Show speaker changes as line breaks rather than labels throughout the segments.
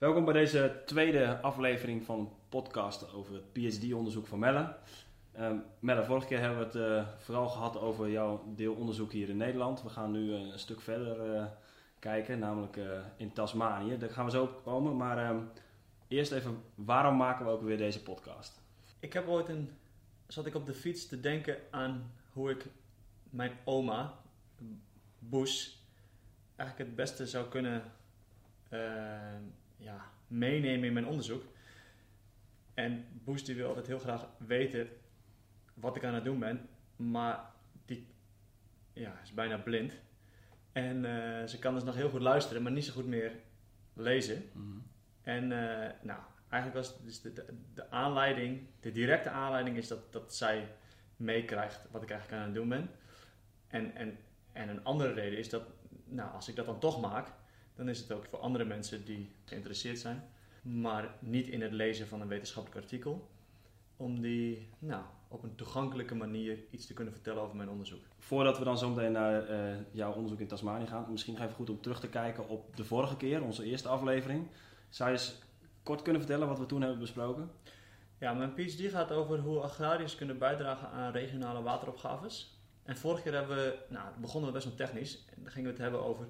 Welkom bij deze tweede aflevering van podcast over het PhD-onderzoek van Melle. Um, Melle, vorige keer hebben we het uh, vooral gehad over jouw deelonderzoek hier in Nederland. We gaan nu uh, een stuk verder uh, kijken, namelijk in Tasmanië. Daar gaan we zo op komen, maar um, eerst even, waarom maken we ook weer deze podcast?
Ik heb ooit een, zat ik op de fiets te denken aan hoe ik mijn oma, Bush, eigenlijk het beste zou kunnen ja, meenemen in mijn onderzoek. En Bush die wil altijd heel graag weten wat ik aan het doen ben, maar die ja, is bijna blind. En uh, ze kan dus nog heel goed luisteren, maar niet zo goed meer lezen. Mm En uh, nou, eigenlijk was dus de, de, de, aanleiding, de directe aanleiding is dat, dat zij meekrijgt wat ik eigenlijk aan het doen ben. En, en, en een andere reden is dat, nou, als ik dat dan toch maak, dan is het ook voor andere mensen die geïnteresseerd zijn, maar niet in het lezen van een wetenschappelijk artikel, om die nou, op een toegankelijke manier iets te kunnen vertellen over mijn onderzoek.
Voordat we dan zo meteen naar uh, jouw onderzoek in Tasmanië gaan, misschien even goed om terug te kijken op de vorige keer, onze eerste aflevering. Zou je eens kort kunnen vertellen wat we toen hebben besproken?
Ja, mijn PhD gaat over hoe agrariërs kunnen bijdragen aan regionale wateropgaves. En vorige keer hebben we, nou, begonnen we best wel technisch. En dan gingen we het hebben over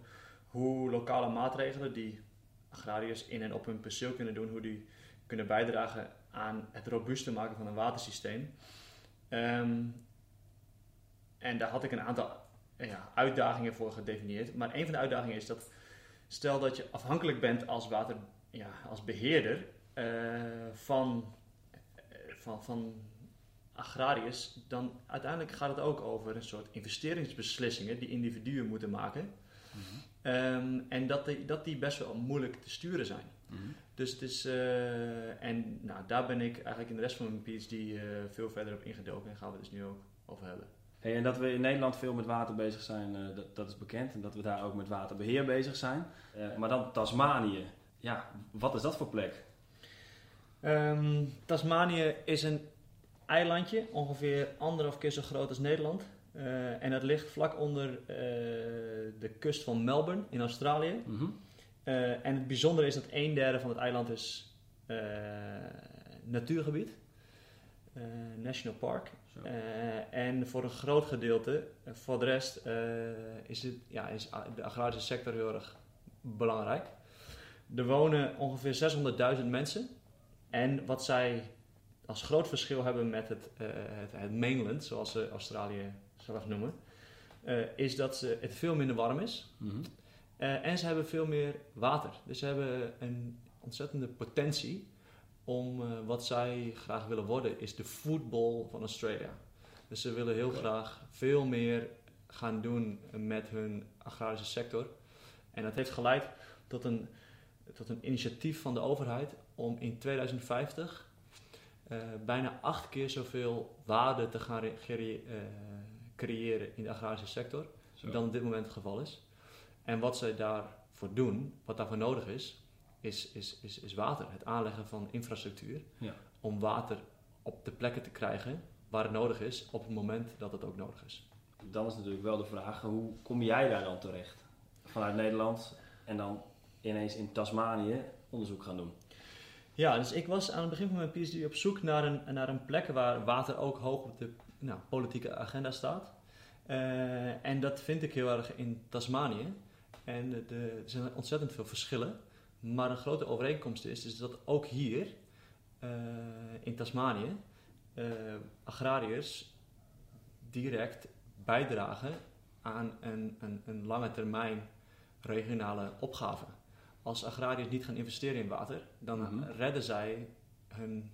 hoe lokale maatregelen die agrariërs in en op hun perceel kunnen doen, hoe die kunnen bijdragen aan het robuuster maken van een watersysteem. Um, en daar had ik een aantal ja, uitdagingen voor gedefinieerd. Maar een van de uitdagingen is dat, stel dat je afhankelijk bent als, water, ja, als beheerder uh, van, van, van agrariërs, dan uiteindelijk gaat het ook over een soort investeringsbeslissingen die individuen moeten maken. Um, en dat die, dat die best wel moeilijk te sturen zijn. Mm-hmm. Dus het is, uh, en nou, daar ben ik eigenlijk in de rest van mijn PhD uh, veel verder op ingedoken en gaan we het dus nu ook over hebben.
Hey, en dat we in Nederland veel met water bezig zijn, uh, dat, dat, is bekend. En dat we daar ook met waterbeheer bezig zijn. maar dan Tasmanië. Ja, wat is dat voor plek?
Um, Tasmanië is een eilandje, ongeveer anderhalf keer zo groot als Nederland. Uh, en dat ligt vlak onder uh, de kust van Melbourne in Australië. Mm -hmm. uh, en het bijzondere is dat een derde van het eiland is natuurgebied, national park. en voor een groot gedeelte, voor de rest, is, het, ja, is de agrarische sector heel erg belangrijk. Er wonen ongeveer 600.000 mensen. En wat zij als groot verschil hebben met het, het, het mainland, zoals ze Australië zelf noemen, uh, is dat ze, het veel minder warm is. Mm -hmm. uh, en ze hebben veel meer water. Dus ze hebben een ontzettende potentie om uh, wat zij graag willen worden, is de football van Australia. Dus ze willen heel okay. graag veel meer gaan doen met hun agrarische sector. En dat heeft geleid tot een, tot een initiatief van de overheid om in 2050 bijna acht keer zoveel waarde te gaan creëren in de agrarische sector Zo. dan op dit moment het geval is. En wat zij daarvoor doen, wat daarvoor nodig is, is, is, is, is water. Het aanleggen van infrastructuur ja. om water op de plekken te krijgen waar het nodig is op het moment dat het ook nodig is.
Dan is natuurlijk wel de vraag, hoe kom jij daar dan terecht? Vanuit Nederland en dan ineens in Tasmanië onderzoek gaan doen?
Ja, dus ik was aan het begin van mijn PhD op zoek naar een, naar een plek waar water ook hoog op de nou, politieke agenda staat. Uh, en dat vind ik heel erg in Tasmanië. En de, de, er zijn ontzettend veel verschillen. Maar een grote overeenkomst is, is dat ook hier uh, in Tasmanië uh, agrariërs direct bijdragen aan een, een, een lange termijn regionale opgave. Als agrariërs niet gaan investeren in water, dan mm -hmm. redden zij hun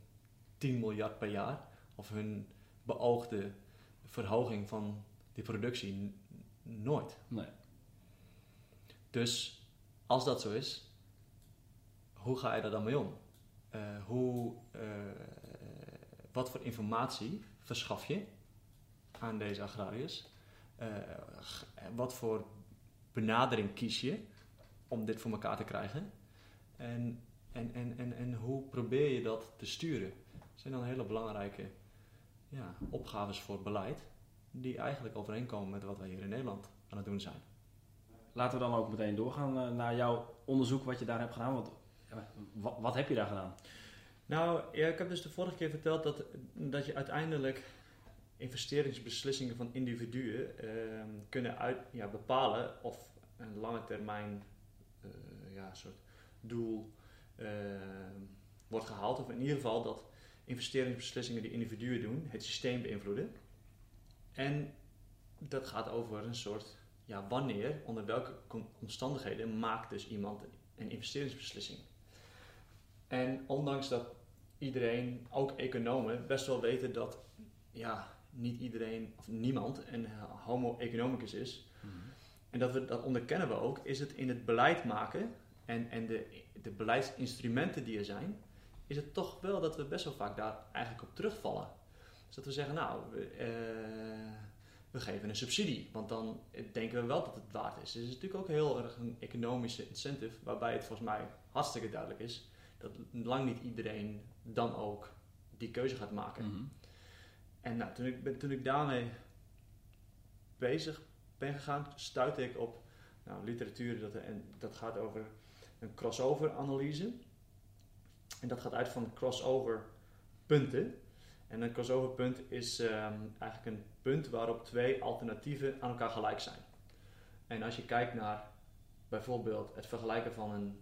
10 miljard per jaar of hun beoogde verhoging van die productie nooit.
Nee.
Dus als dat zo is, hoe ga je daar dan mee om? Uh, hoe, uh, wat voor informatie verschaf je aan deze agrariërs? Uh, wat voor benadering kies je om dit voor elkaar te krijgen? En, en, en, en, en hoe probeer je dat te sturen? Dat zijn dan hele belangrijke ja, opgaves voor beleid die eigenlijk overeenkomen met wat wij hier in Nederland aan het doen zijn.
Laten we dan ook meteen doorgaan naar jouw onderzoek wat je daar hebt gedaan. Want wat, wat heb je daar gedaan?
Nou, ja, ik heb dus de vorige keer verteld dat, dat je uiteindelijk investeringsbeslissingen van individuen ehm, kunnen uit, ja, bepalen of een lange termijn uh, ja, soort doel ehm, wordt gehaald. Of in ieder geval dat investeringsbeslissingen die individuen doen het systeem beïnvloeden. En dat gaat over een soort, ja, wanneer, onder welke omstandigheden maakt dus iemand een investeringsbeslissing. En ondanks dat iedereen, ook economen, best wel weten dat ja, niet iedereen, of niemand, een homo economicus is. Mhm. En dat, we, dat onderkennen we ook, is het in het beleid maken en, en de, de beleidsinstrumenten die er zijn, is het toch wel dat we best wel vaak daar eigenlijk op terugvallen. Dus dat we zeggen, nou, we, uh, we geven een subsidie, want dan denken we wel dat het waard is. Dus het is natuurlijk ook heel erg een economische incentive, waarbij het volgens mij hartstikke duidelijk is dat lang niet iedereen dan ook die keuze gaat maken. Mhm. En nou, toen, ik, toen ik daarmee bezig ben gegaan, stuitte ik op nou, literatuur dat, en dat gaat over een crossover analyse. En dat gaat uit van crossover punten. En een crossover punt is ehm, eigenlijk een punt waarop twee alternatieven aan elkaar gelijk zijn. En als je kijkt naar bijvoorbeeld het vergelijken van een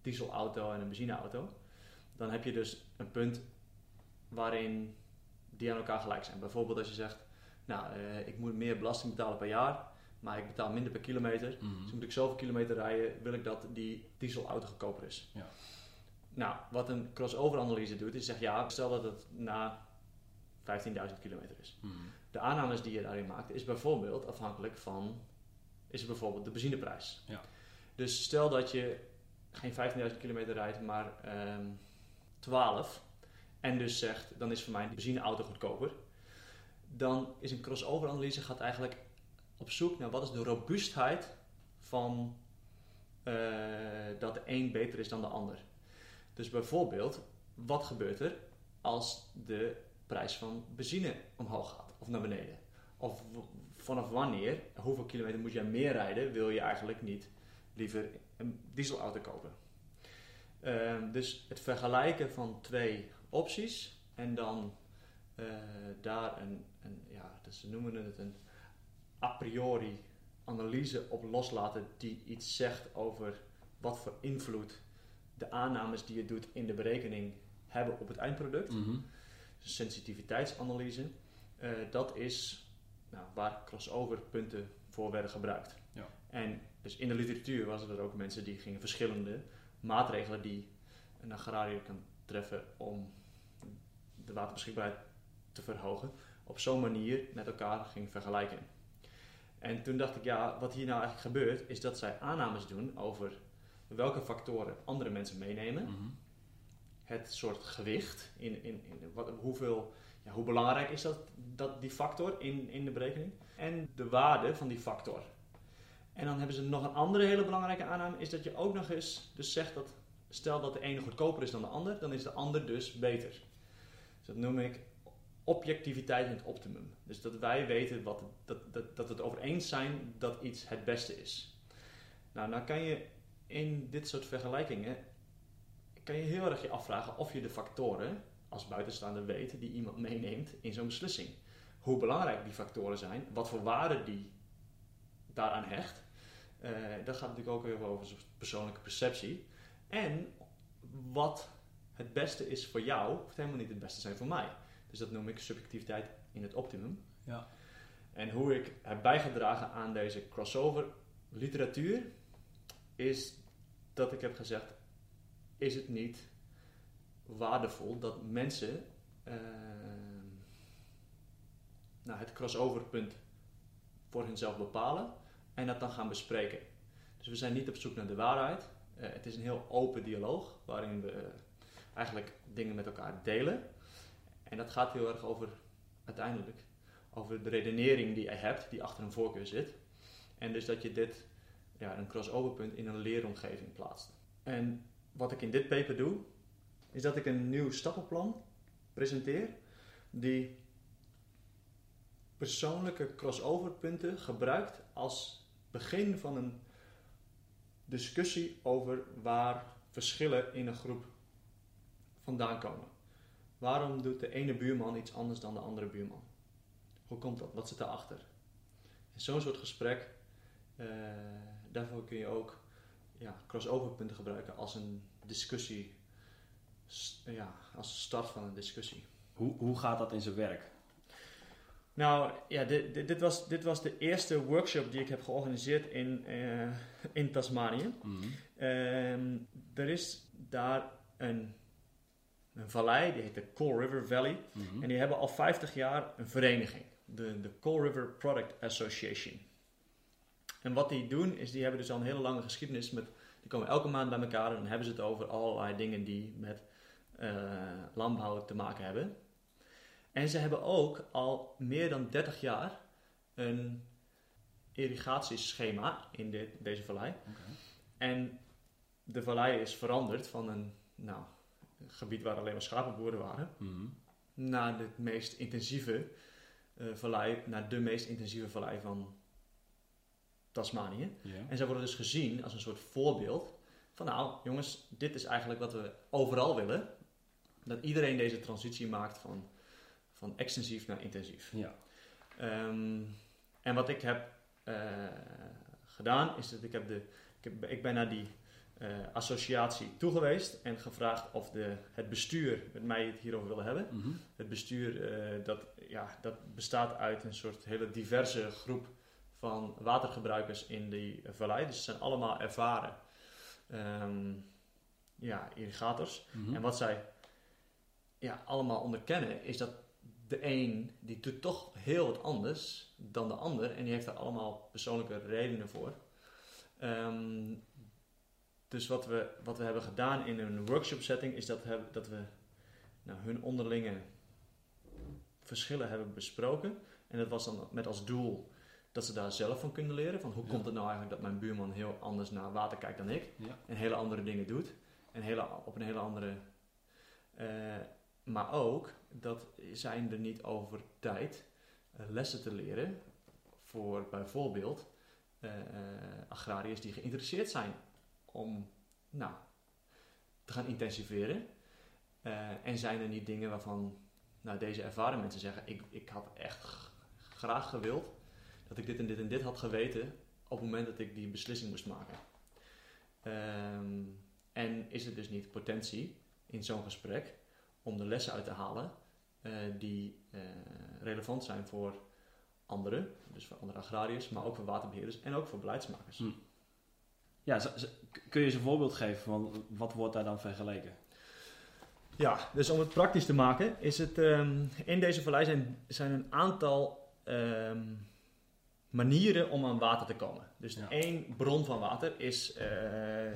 dieselauto en een benzineauto, dan heb je dus een punt waarin die aan elkaar gelijk zijn. Bijvoorbeeld als je zegt, nou, uh, ik moet meer belasting betalen per jaar, maar ik betaal minder per kilometer. Mm Dus moet ik zoveel kilometer rijden, wil ik dat die dieselauto goedkoper is. Ja. Nou, wat een crossover analyse doet, is zegt ja, stel dat het na 15.000 kilometer is. Mhm. De aannames die je daarin maakt, is bijvoorbeeld afhankelijk van, is bijvoorbeeld de benzineprijs. Ja. Dus stel dat je geen 15.000 kilometer rijdt, maar um, ehm, 12. En dus zegt, dan is voor mij een benzineauto goedkoper. Dan is een crossover analyse gaat eigenlijk op zoek naar wat is de robuustheid van uh, dat de een beter is dan de ander. Dus bijvoorbeeld, wat gebeurt er als de prijs van benzine omhoog gaat of naar beneden? Of vanaf wanneer, hoeveel kilometer moet jij meer rijden, wil je eigenlijk niet liever een dieselauto kopen. Ehm, dus het vergelijken van twee opties en dan uh, daar een, een, ja, dus ze noemen het een a priori analyse op loslaten die iets zegt over wat voor invloed de aannames die je doet in de berekening hebben op het eindproduct. Mm dus sensitiviteitsanalyse. Uh, dat is nou, waar crossover punten voor werden gebruikt. Ja. En dus in de literatuur waren er ook mensen die gingen verschillende maatregelen die een agrariër kan treffen om de waterbeschikbaarheid te verhogen, op zo'n manier met elkaar ging vergelijken. En toen dacht ik, ja, wat hier nou eigenlijk gebeurt, is dat zij aannames doen over welke factoren andere mensen meenemen. Mhm. Het soort gewicht, in, in, in wat, hoeveel, ja, hoe belangrijk is dat, dat, die factor in, in de berekening. En de waarde van die factor. En dan hebben ze nog een andere hele belangrijke aanname, is dat je ook nog eens dus zegt dat, stel dat de ene goedkoper is dan de ander, dan is de ander dus beter. Dus dat noem ik objectiviteit in het optimum. Dus dat wij weten wat, dat, dat, dat het over eens zijn dat iets het beste is. Nou, dan kan je in dit soort vergelijkingen kan je heel erg je afvragen of je de factoren als buitenstaander weet die iemand meeneemt in zo'n beslissing. Hoe belangrijk die factoren zijn, wat voor waarde die daaraan hecht. Uh, dat gaat natuurlijk ook heel over persoonlijke perceptie. En wat het beste is voor jou, hoeft helemaal niet het beste zijn voor mij. Dus dat noem ik subjectiviteit in het optimum. Ja. En hoe ik heb bijgedragen aan deze crossover literatuur, is dat ik heb gezegd: is het niet waardevol dat mensen uh, nou, het crossoverpunt voor hunzelf bepalen en dat dan gaan bespreken. Dus we zijn niet op zoek naar de waarheid. Uh, het is een heel open dialoog waarin we eigenlijk dingen met elkaar delen. En dat gaat heel erg over uiteindelijk over de redenering die je hebt, die achter een voorkeur zit. En dus dat je dit, ja, een crossoverpunt in een leeromgeving plaatst. En wat ik in dit paper doe, is dat ik een nieuw stappenplan presenteer die persoonlijke crossoverpunten gebruikt als begin van een discussie over waar verschillen in een groep vandaan komen. Waarom doet de ene buurman iets anders dan de andere buurman? Hoe komt dat? Wat zit daarachter? Zo'n soort gesprek, eh, daarvoor kun je ook ja, crossoverpunten gebruiken als een discussie, ja, als start van een discussie.
Hoe, hoe gaat dat in zijn werk?
Nou ja, dit, dit, dit was, dit was de eerste workshop die ik heb georganiseerd in, eh, in Tasmanië.
Mhm.
Ehm, er is daar een, een vallei, die heet de Coal River Valley.
Mhm.
En die hebben al 50 jaar een vereniging, de, de Coal River Product Association. En wat die doen, is die hebben dus al een hele lange geschiedenis met, die komen elke maand bij elkaar en dan hebben ze het over allerlei dingen die met eh, landbouw te maken hebben. En ze hebben ook al meer dan 30 jaar een irrigatieschema in deze vallei. En de vallei is veranderd van een nou, gebied waar alleen maar schapenboeren waren,
Mhm.
naar de meest intensieve eh, vallei, naar de meest intensieve vallei van Tasmanië. En zij worden dus gezien als een soort voorbeeld van nou jongens, dit is eigenlijk wat we overal willen. Dat iedereen deze transitie maakt van, van extensief naar intensief.
Ja.
Ehm, en wat ik heb eh, gedaan is dat ik, heb de, ik, heb, ik ben naar die eh, associatie toegeweest en gevraagd of de, het bestuur met mij het hierover wilde hebben.
Mhm.
Het bestuur eh, dat, ja, dat bestaat uit een soort hele diverse groep van watergebruikers in die vallei. Dus ze zijn allemaal ervaren ehm, ja, irrigators.
Mhm.
En wat zij ja, allemaal onderkennen is dat de een die doet toch heel wat anders dan de ander. En die heeft daar allemaal persoonlijke redenen voor. Ehm, dus wat we, wat we hebben gedaan in een workshop setting is dat, heb- dat we nou, hun onderlinge verschillen hebben besproken. En dat was dan met als doel dat ze daar zelf van kunnen leren. Van hoe
Ja.
komt het nou eigenlijk dat mijn buurman heel anders naar water kijkt dan ik.
Ja.
En hele andere dingen doet. En hele, op een hele andere... eh, maar ook dat zijn er niet over tijd eh, lessen te leren voor bijvoorbeeld eh, agrariërs die geïnteresseerd zijn om nou, te gaan intensiveren. En zijn er niet dingen waarvan nou, deze ervaren mensen zeggen: ik, ik had echt graag gewild dat ik dit en dit en dit had geweten op het moment dat ik die beslissing moest maken. Ehm, en is er dus niet potentie in zo'n gesprek om de lessen uit te halen eh, die eh, relevant zijn voor anderen, dus voor andere agrariërs, maar ook voor waterbeheerders en ook voor beleidsmakers.
Hm. Ja, kun je eens een voorbeeld geven van wat wordt daar dan vergeleken?
Ja, dus om het praktisch te maken, is het ehm, in deze vallei zijn, zijn een aantal ehm, manieren om aan water te komen. Dus
Ja.
één bron van water is, eh,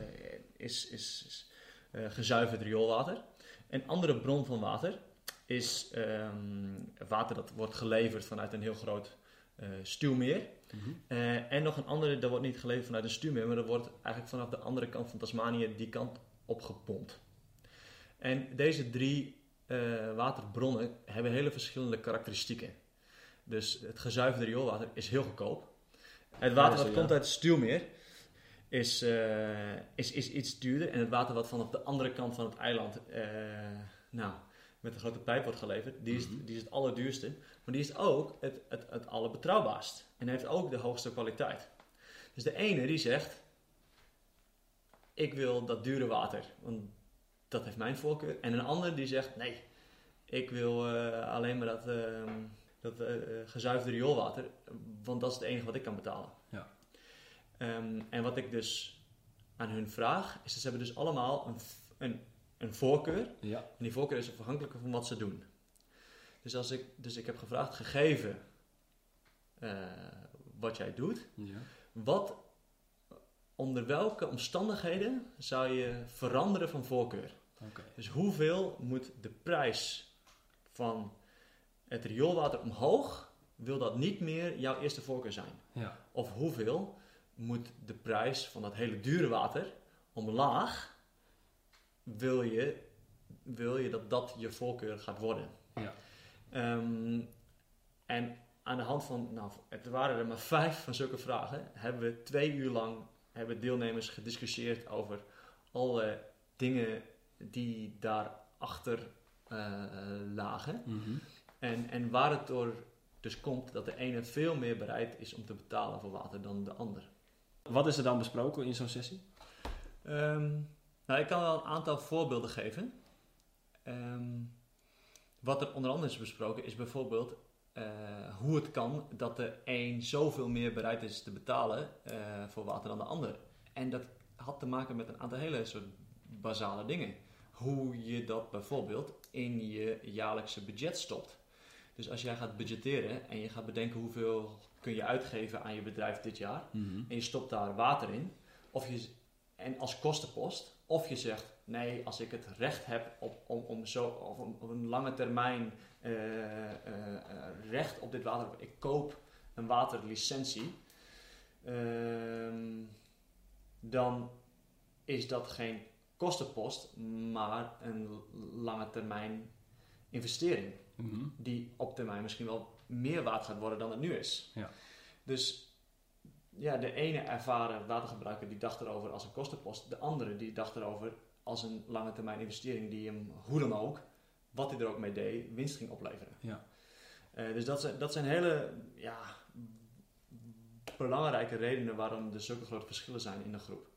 is, is, is eh, gezuiverd rioolwater. Een andere bron van water is ehm, water dat wordt geleverd vanuit een heel groot eh, stuwmeer.
Mhm.
En nog een andere, dat wordt niet geleverd vanuit een stuwmeer, maar dat wordt eigenlijk vanaf de andere kant van Tasmanië die kant opgepompt. En deze drie waterbronnen hebben hele verschillende karakteristieken. Dus het gezuiverde rioolwater is heel goedkoop. Het water wat komt uit het stuwmeer is, eh, is, is iets duurder. En het water wat vanaf de andere kant van het eiland eh, nou, met een grote pijp wordt geleverd, die is,
Mhm.
die is het allerduurste. Maar die is ook het, het, het allerbetrouwbaarst. En heeft ook de hoogste kwaliteit. Dus de ene die zegt, ik wil dat dure water, want dat heeft mijn voorkeur. En een ander die zegt, nee, ik wil eh, alleen maar dat, ehm, dat eh, gezuiverde rioolwater, want dat is het enige wat ik kan betalen.
Ja.
Ehm, en wat ik dus aan hun vraag, is dat ze hebben dus allemaal een, een, een voorkeur.
Ja.
En die voorkeur is afhankelijk van wat ze doen. Dus, als ik, dus ik heb gevraagd, gegeven eh, wat jij doet,
ja.
wat, onder welke omstandigheden zou je veranderen van voorkeur? Dus hoeveel moet de prijs van het rioolwater omhoog, wil dat niet meer jouw eerste voorkeur zijn?
Ja.
Of hoeveel moet de prijs van dat hele dure water omlaag, wil je, wil je dat dat je voorkeur gaat worden?
Ja.
Ehm, en aan de hand van, nou, het waren er maar vijf van zulke vragen, hebben we twee uur lang hebben deelnemers gediscussieerd over alle dingen die daarachter uh, lagen.
Mhm.
En, en waar het door dus komt dat de ene veel meer bereid is om te betalen voor water dan de ander.
Wat is er dan besproken in zo'n sessie?
Ehm, nou, ik kan wel een aantal voorbeelden geven. Ehm, wat er onder andere is besproken is bijvoorbeeld eh, hoe het kan dat de een zoveel meer bereid is te betalen uh, voor water dan de ander. En dat had te maken met een aantal hele soort basale dingen. Hoe je dat bijvoorbeeld in je jaarlijkse budget stopt. Dus als jij gaat budgetteren en je gaat bedenken hoeveel kun je uitgeven aan je bedrijf dit jaar.
Mhm.
En je stopt daar water in. Of je, en als kostenpost. Of je zegt, nee, als ik het recht heb op, om, om zo, of op een lange termijn uh, recht op dit water. Ik koop een waterlicentie. Ehm, dan is dat geen kostenpost, maar een lange termijn investering.
Mhm.
Die op termijn misschien wel meer waard gaat worden dan het nu is.
Ja.
Dus ja, de ene ervaren watergebruiker die dacht erover als een kostenpost. De andere die dacht erover als een lange termijn investering die hem hoe dan ook, wat hij er ook mee deed, winst ging opleveren.
Ja.
Uh, dus dat zijn, dat zijn hele ja, belangrijke redenen waarom er zulke grote verschillen zijn in de groep.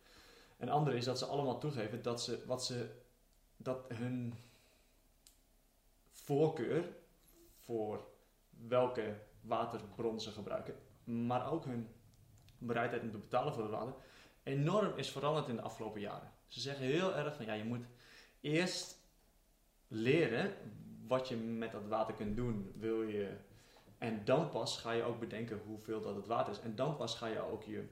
Een andere is dat ze allemaal toegeven dat, ze, wat ze, dat hun voorkeur voor welke waterbron ze gebruiken, maar ook hun bereidheid om te betalen voor het water, enorm is veranderd in de afgelopen jaren. Ze zeggen heel erg van ja, je moet eerst leren wat je met dat water kunt doen. Wil je, en dan pas ga je ook bedenken hoeveel dat het water is. En dan pas ga je ook je,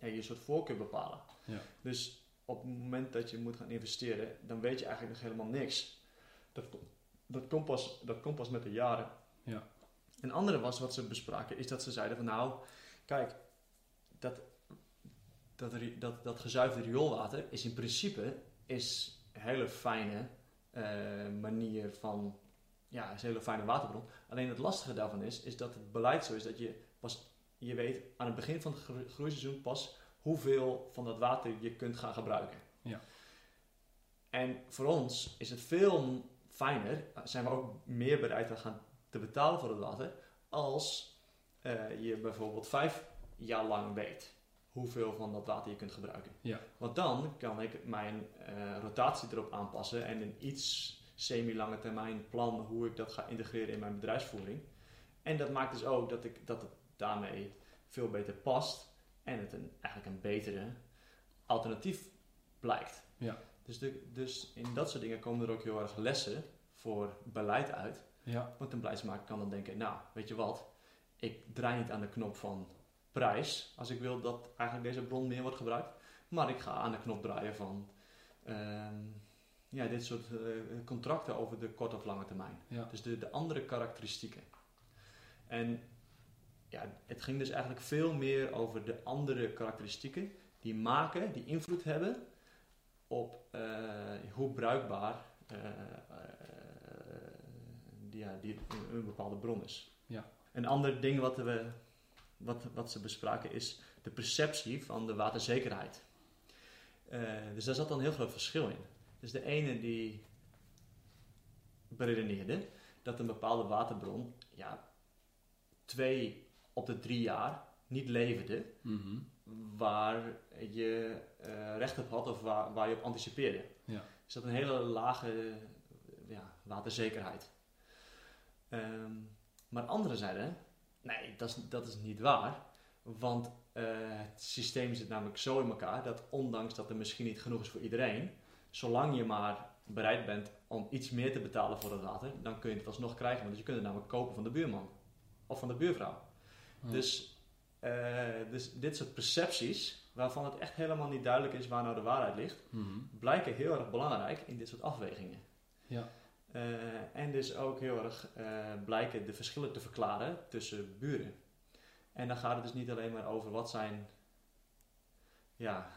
ja, je soort voorkeur bepalen.
Ja.
Dus op het moment dat je moet gaan investeren, dan weet je eigenlijk nog helemaal niks. Dat, dat, komt, pas, dat komt pas met de jaren.
Ja.
Een andere was wat ze bespraken, is dat ze zeiden van nou, kijk, dat, dat, dat, dat gezuiverde rioolwater is in principe is een hele fijne uh, manier van, ja, is een hele fijne waterbron. Alleen het lastige daarvan is, is dat het beleid zo is dat je pas, je weet aan het begin van het groeiseizoen pas hoeveel van dat water je kunt gaan gebruiken.
Ja.
En voor ons is het veel fijner, zijn we ook meer bereid te gaan te betalen voor het water, als uh, je bijvoorbeeld vijf jaar lang weet hoeveel van dat water je kunt gebruiken.
Ja.
Want dan kan ik mijn uh, rotatie erop aanpassen en een iets semi-lange termijn plan hoe ik dat ga integreren in mijn bedrijfsvoering. En dat maakt dus ook dat, ik, dat het daarmee veel beter past en het een, eigenlijk een betere alternatief blijkt.
Ja.
Dus, de, dus in dat soort dingen komen er ook heel erg lessen voor beleid uit.
Ja.
Want een beleidsmaker kan dan denken, nou, weet je wat, ik draai niet aan de knop van prijs als ik wil dat eigenlijk deze bron meer wordt gebruikt. Maar ik ga aan de knop draaien van ehm, ja, dit soort uh, contracten over de korte of lange termijn.
Ja.
Dus de, de andere karakteristieken. En ja, het ging dus eigenlijk veel meer over de andere karakteristieken die maken, die invloed hebben op uh, hoe bruikbaar uh, die, ja, die, een, een bepaalde bron is.
Ja.
Een ander ding wat, we, wat, wat ze bespraken is de perceptie van de waterzekerheid. Uh, dus daar zat dan een heel groot verschil in. Dus de ene die beredeneerde dat een bepaalde waterbron ja, twee op de drie jaar niet leverde
Mm -hmm.
Waar je uh, recht op had of waar, waar je op anticipeerde.
Ja.
Dus dat een hele lage ja, waterzekerheid. Um, maar anderen zeiden, nee, dat is, dat is niet waar. Want uh, het systeem zit namelijk zo in elkaar dat ondanks dat er misschien niet genoeg is voor iedereen, zolang je maar bereid bent om iets meer te betalen voor het water, dan kun je het alsnog krijgen. Want je kunt het namelijk kopen van de buurman of van de buurvrouw.
Ja.
Dus, uh, dus dit soort percepties, waarvan het echt helemaal niet duidelijk is waar nou de waarheid ligt,
Mm -hmm.
blijken heel erg belangrijk in dit soort afwegingen.
Ja.
Uh, en dus ook heel erg uh, blijken de verschillen te verklaren tussen buren. En dan gaat het dus niet alleen maar over wat zijn ja,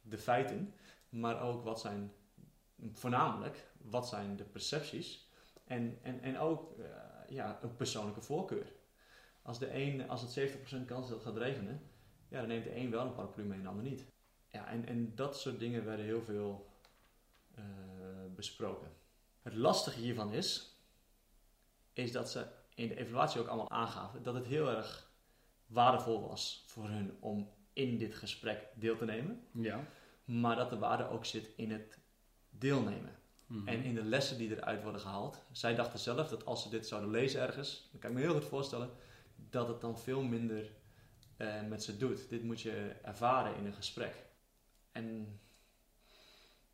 de feiten, maar ook wat zijn, voornamelijk, wat zijn de percepties en, en, en ook ja, een persoonlijke voorkeur. Als, de een, als het 70% kans is dat het gaat regenen, ja, dan neemt de een wel een paraplu mee en de ander niet. Ja, en, en dat soort dingen werden heel veel eh, besproken. Het lastige hiervan is, is dat ze in de evaluatie ook allemaal aangaven dat het heel erg waardevol was voor hun om in dit gesprek deel te nemen.
Ja.
Maar dat de waarde ook zit in het deelnemen.
Mhm.
En in de lessen die eruit worden gehaald. Zij dachten zelf dat als ze dit zouden lezen ergens, dan kan ik me heel goed voorstellen, dat het dan veel minder eh, met ze doet. Dit moet je ervaren in een gesprek. En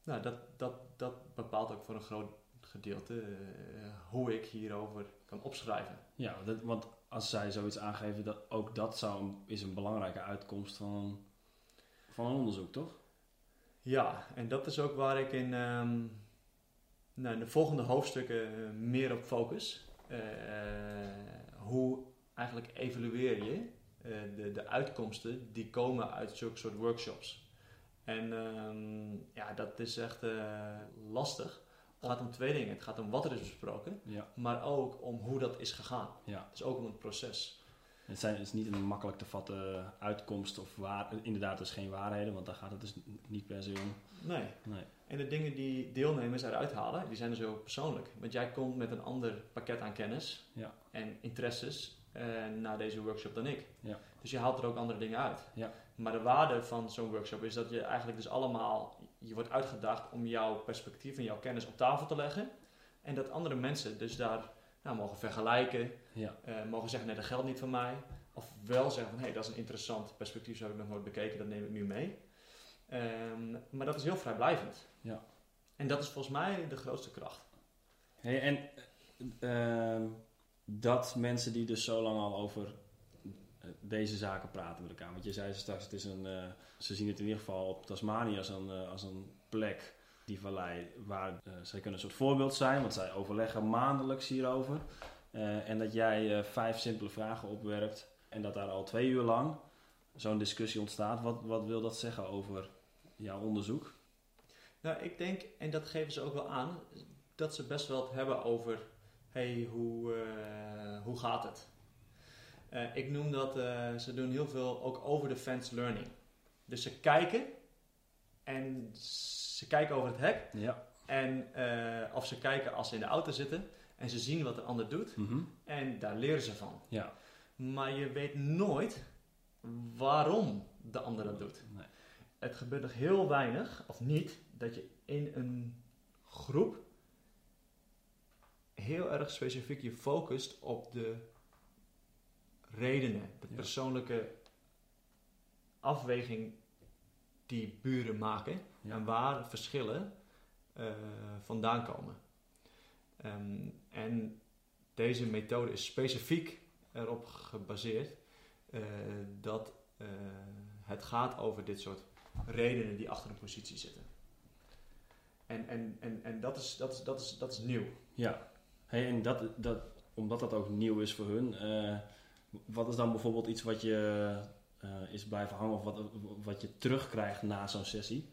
nou, dat, dat, dat bepaalt ook voor een groot gedeelte eh, hoe ik hierover kan opschrijven.
Ja, dat, want als zij zoiets aangeven, dat, ook dat zou, is een belangrijke uitkomst van, van een onderzoek, toch?
Ja, en dat is ook waar ik in, ehm, nou, in de volgende hoofdstukken eh, meer op focus. Hoe eigenlijk evalueer je eh, de, de uitkomsten die komen uit zulke soort workshops. En ehm, ja, dat is echt eh, lastig. Het gaat om twee dingen. Het gaat om wat er is besproken,
Ja.
maar ook om hoe dat is gegaan.
ja.
Dus ook om het proces.
Het, zijn, het is niet een makkelijk te vatten uitkomst of waar, inderdaad dus geen waarheden, want daar gaat het dus niet per se om.
Nee.
Nee.
En de dingen die deelnemers eruit halen, die zijn dus heel persoonlijk. Want jij komt met een ander pakket aan kennis
Ja.
en interesses eh, naar deze workshop dan ik.
Ja.
Dus je haalt er ook andere dingen uit.
Ja.
Maar de waarde van zo'n workshop is dat je eigenlijk dus allemaal, je wordt uitgedaagd om jouw perspectief en jouw kennis op tafel te leggen. En dat andere mensen dus daar nou, mogen vergelijken,
Ja.
eh, mogen zeggen, nee dat geldt niet van mij. Of wel zeggen van, hé dat is een interessant perspectief, zo heb ik nog nooit bekeken, dat neem ik nu mee. Ehm, maar dat is heel vrijblijvend.
Ja.
En dat is volgens mij de grootste kracht.
Hey, en eh, ehm, dat mensen die dus zo lang al over eh, deze zaken praten met elkaar. Want je zei straks, het is een, eh, ze zien het in ieder geval op Tasmanië als een, eh, als een plek, die vallei, waar zij kunnen een soort voorbeeld zijn. Want zij overleggen maandelijks hierover. En dat jij vijf simpele vragen opwerpt en dat daar al twee uur lang zo'n discussie ontstaat. Wat, wat wil dat zeggen over jouw onderzoek?
Nou, ik denk, en dat geven ze ook wel aan, dat ze best wel het hebben over, hey, hoe, eh, hoe gaat het? Eh, ik noem dat, eh, ze doen heel veel ook over the fence learning. Dus ze kijken en ze kijken over het hek
Ja.
en of ze kijken als ze in de auto zitten en ze zien wat de ander doet
Mhm.
en daar leren ze van.
Ja.
Maar je weet nooit waarom de ander dat doet.
Nee.
Het gebeurt nog heel weinig, of niet, dat je in een groep heel erg specifiek je focust op de redenen, de persoonlijke afweging die buren maken en waar verschillen eh, vandaan komen. Ehm, en deze methode is specifiek erop gebaseerd eh, dat eh, het gaat over dit soort redenen die achter een positie zitten. En, en, en, en dat, is, dat, is, dat, is, dat is nieuw.
Ja, en dat, dat, omdat dat ook nieuw is voor hun, eh, wat is dan bijvoorbeeld iets wat je eh, is blijven hangen of wat, wat je terugkrijgt na zo'n sessie?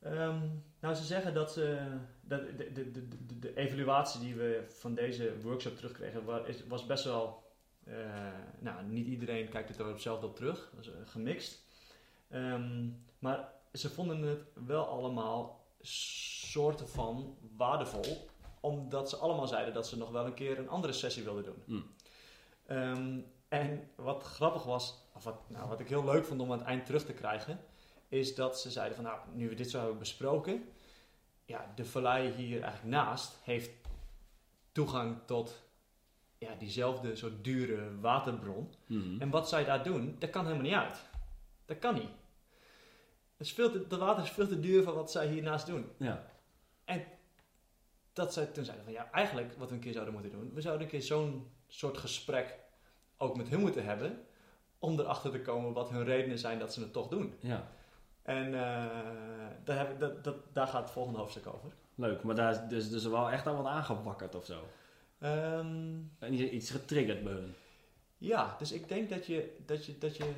Ehm, nou, ze zeggen dat, ze, dat de, de, de, de, evaluatie die we van deze workshop terugkregen was best wel. eh, nou, niet iedereen kijkt er hetzelfde op terug, dat is gemixt. Ehm, maar ze vonden het wel allemaal soorten van waardevol, omdat ze allemaal zeiden dat ze nog wel een keer een andere sessie wilden doen.
Mm.
Ehm, en wat grappig was, of wat, nou, wat ik heel leuk vond om aan het eind terug te krijgen, is dat ze zeiden van nou, nu we dit zo hebben besproken, ja, de vallei hier eigenlijk naast heeft toegang tot ja, diezelfde soort dure waterbron.
Mhm.
En wat zij daar doen, dat kan helemaal niet uit. Dat kan niet. Het is veel te, dat water is veel te duur voor wat zij hiernaast doen.
Ja,
Dat zij toen zeiden van ja, eigenlijk wat we een keer zouden moeten doen, we zouden een keer zo'n soort gesprek ook met hun moeten hebben, om erachter te komen wat hun redenen zijn dat ze het toch doen.
ja,
En eh, daar, heb ik, dat, dat, daar gaat het volgende hoofdstuk over.
leuk. Maar daar is dus, dus wel echt al wat aangewakkerd of zo.
Ehm,
En iets- iets getriggerd bij hun.
ja, dus ik denk dat je, dat je, dat je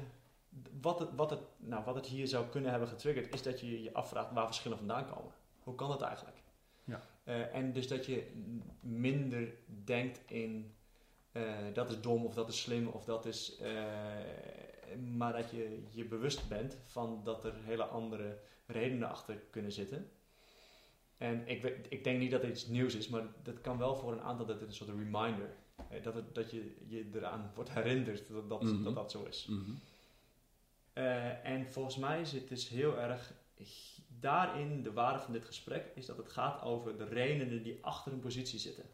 wat, het, wat, het, nou, wat het hier zou kunnen hebben getriggerd, is dat je je afvraagt waar verschillen vandaan komen. Hoe kan dat eigenlijk? Eh, en dus dat je minder denkt in eh, dat is dom of dat is slim of dat is. eh, maar dat je je bewust bent van dat er hele andere redenen achter kunnen zitten. En ik, weet- ik denk niet dat het iets nieuws is, maar dat kan wel voor een aantal dat het een soort reminder. eh, Dat, het, dat je je eraan wordt herinnerd dat dat,
Mhm.
dat, dat zo is.
Mhm.
En volgens mij zit dus heel erg daarin de waarde van dit gesprek, is dat het gaat over de redenen die achter een positie zitten.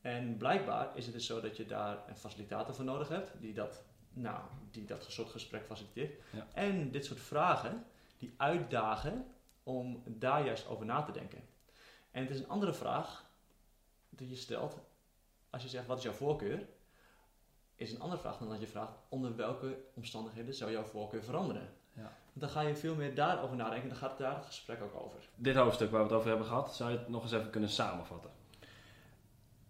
En blijkbaar is het dus zo dat je daar een facilitator voor nodig hebt, die dat, nou, die dat soort gesprek faciliteert.
Ja.
En dit soort vragen, die uitdagen om daar juist over na te denken. En het is een andere vraag die je stelt als je zegt, wat is jouw voorkeur? Is een andere vraag dan dat je vraagt, onder welke omstandigheden zou jouw voorkeur veranderen?
Ja.
Dan ga je veel meer daarover nadenken, dan gaat daar het gesprek ook over.
Dit hoofdstuk waar we het over hebben gehad, zou je het nog eens even kunnen samenvatten?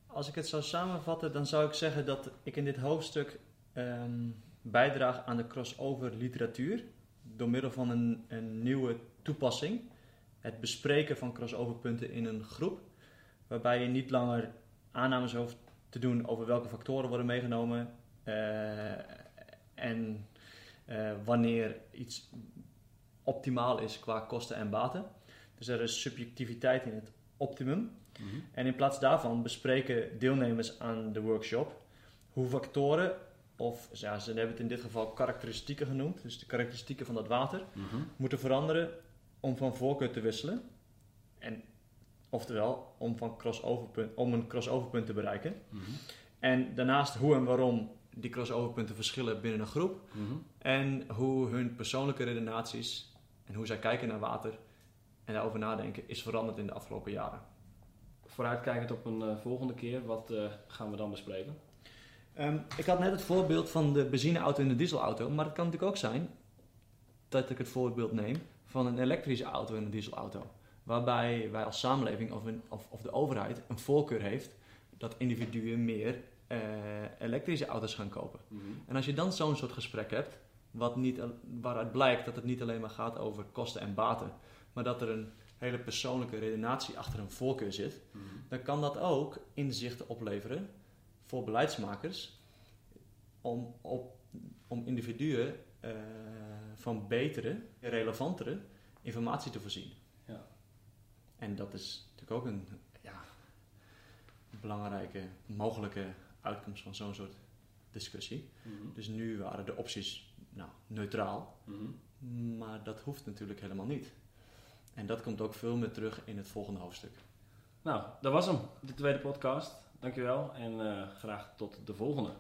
Als ik het zou samenvatten, dan zou ik zeggen dat ik in dit hoofdstuk ehm, bijdraag aan de crossover literatuur door middel van een, een nieuwe toepassing. Het bespreken van crossoverpunten in een groep, waarbij je niet langer aannames hoeft te doen over welke factoren worden meegenomen eh, en eh, wanneer iets optimaal is qua kosten en baten. Dus er is subjectiviteit in het optimum.
Mhm.
En in plaats daarvan bespreken deelnemers aan de workshop hoe factoren, of ja, ze hebben het in dit geval karakteristieken genoemd, dus de karakteristieken van dat water,
Mhm.
moeten veranderen om van voorkeur te wisselen. En, oftewel, om, van crossoverpunt, om een crossoverpunt te bereiken.
Mhm.
En daarnaast hoe en waarom die crossoverpunten verschillen binnen een groep.
Mhm.
En hoe hun persoonlijke redenaties en hoe zij kijken naar water en daarover nadenken is veranderd in de afgelopen jaren.
Vooruitkijkend op een eh, volgende keer, wat eh, gaan we dan bespreken?
Ehm, ik had net het voorbeeld van de benzineauto en de dieselauto, maar het kan natuurlijk ook zijn dat ik het voorbeeld neem van een elektrische auto en een dieselauto. Waarbij wij als samenleving of, een, of, of de overheid een voorkeur heeft dat individuen meer eh, elektrische auto's gaan kopen.
Mhm.
En als je dan zo'n soort gesprek hebt, wat niet, waaruit blijkt dat het niet alleen maar gaat over kosten en baten, maar dat er een hele persoonlijke redenatie achter een voorkeur zit,
Mhm.
dan kan dat ook inzichten opleveren voor beleidsmakers om, op, om individuen eh, van betere, relevantere informatie te voorzien.
Ja.
En dat is natuurlijk ook een ja, belangrijke mogelijke uitkomst van zo'n soort discussie.
Mhm.
Dus nu waren de opties nou, neutraal,
Mhm.
maar dat hoeft natuurlijk helemaal niet. En dat komt ook veel meer terug in het volgende hoofdstuk.
Nou, dat was hem, de tweede podcast. Dankjewel en eh, graag tot de volgende.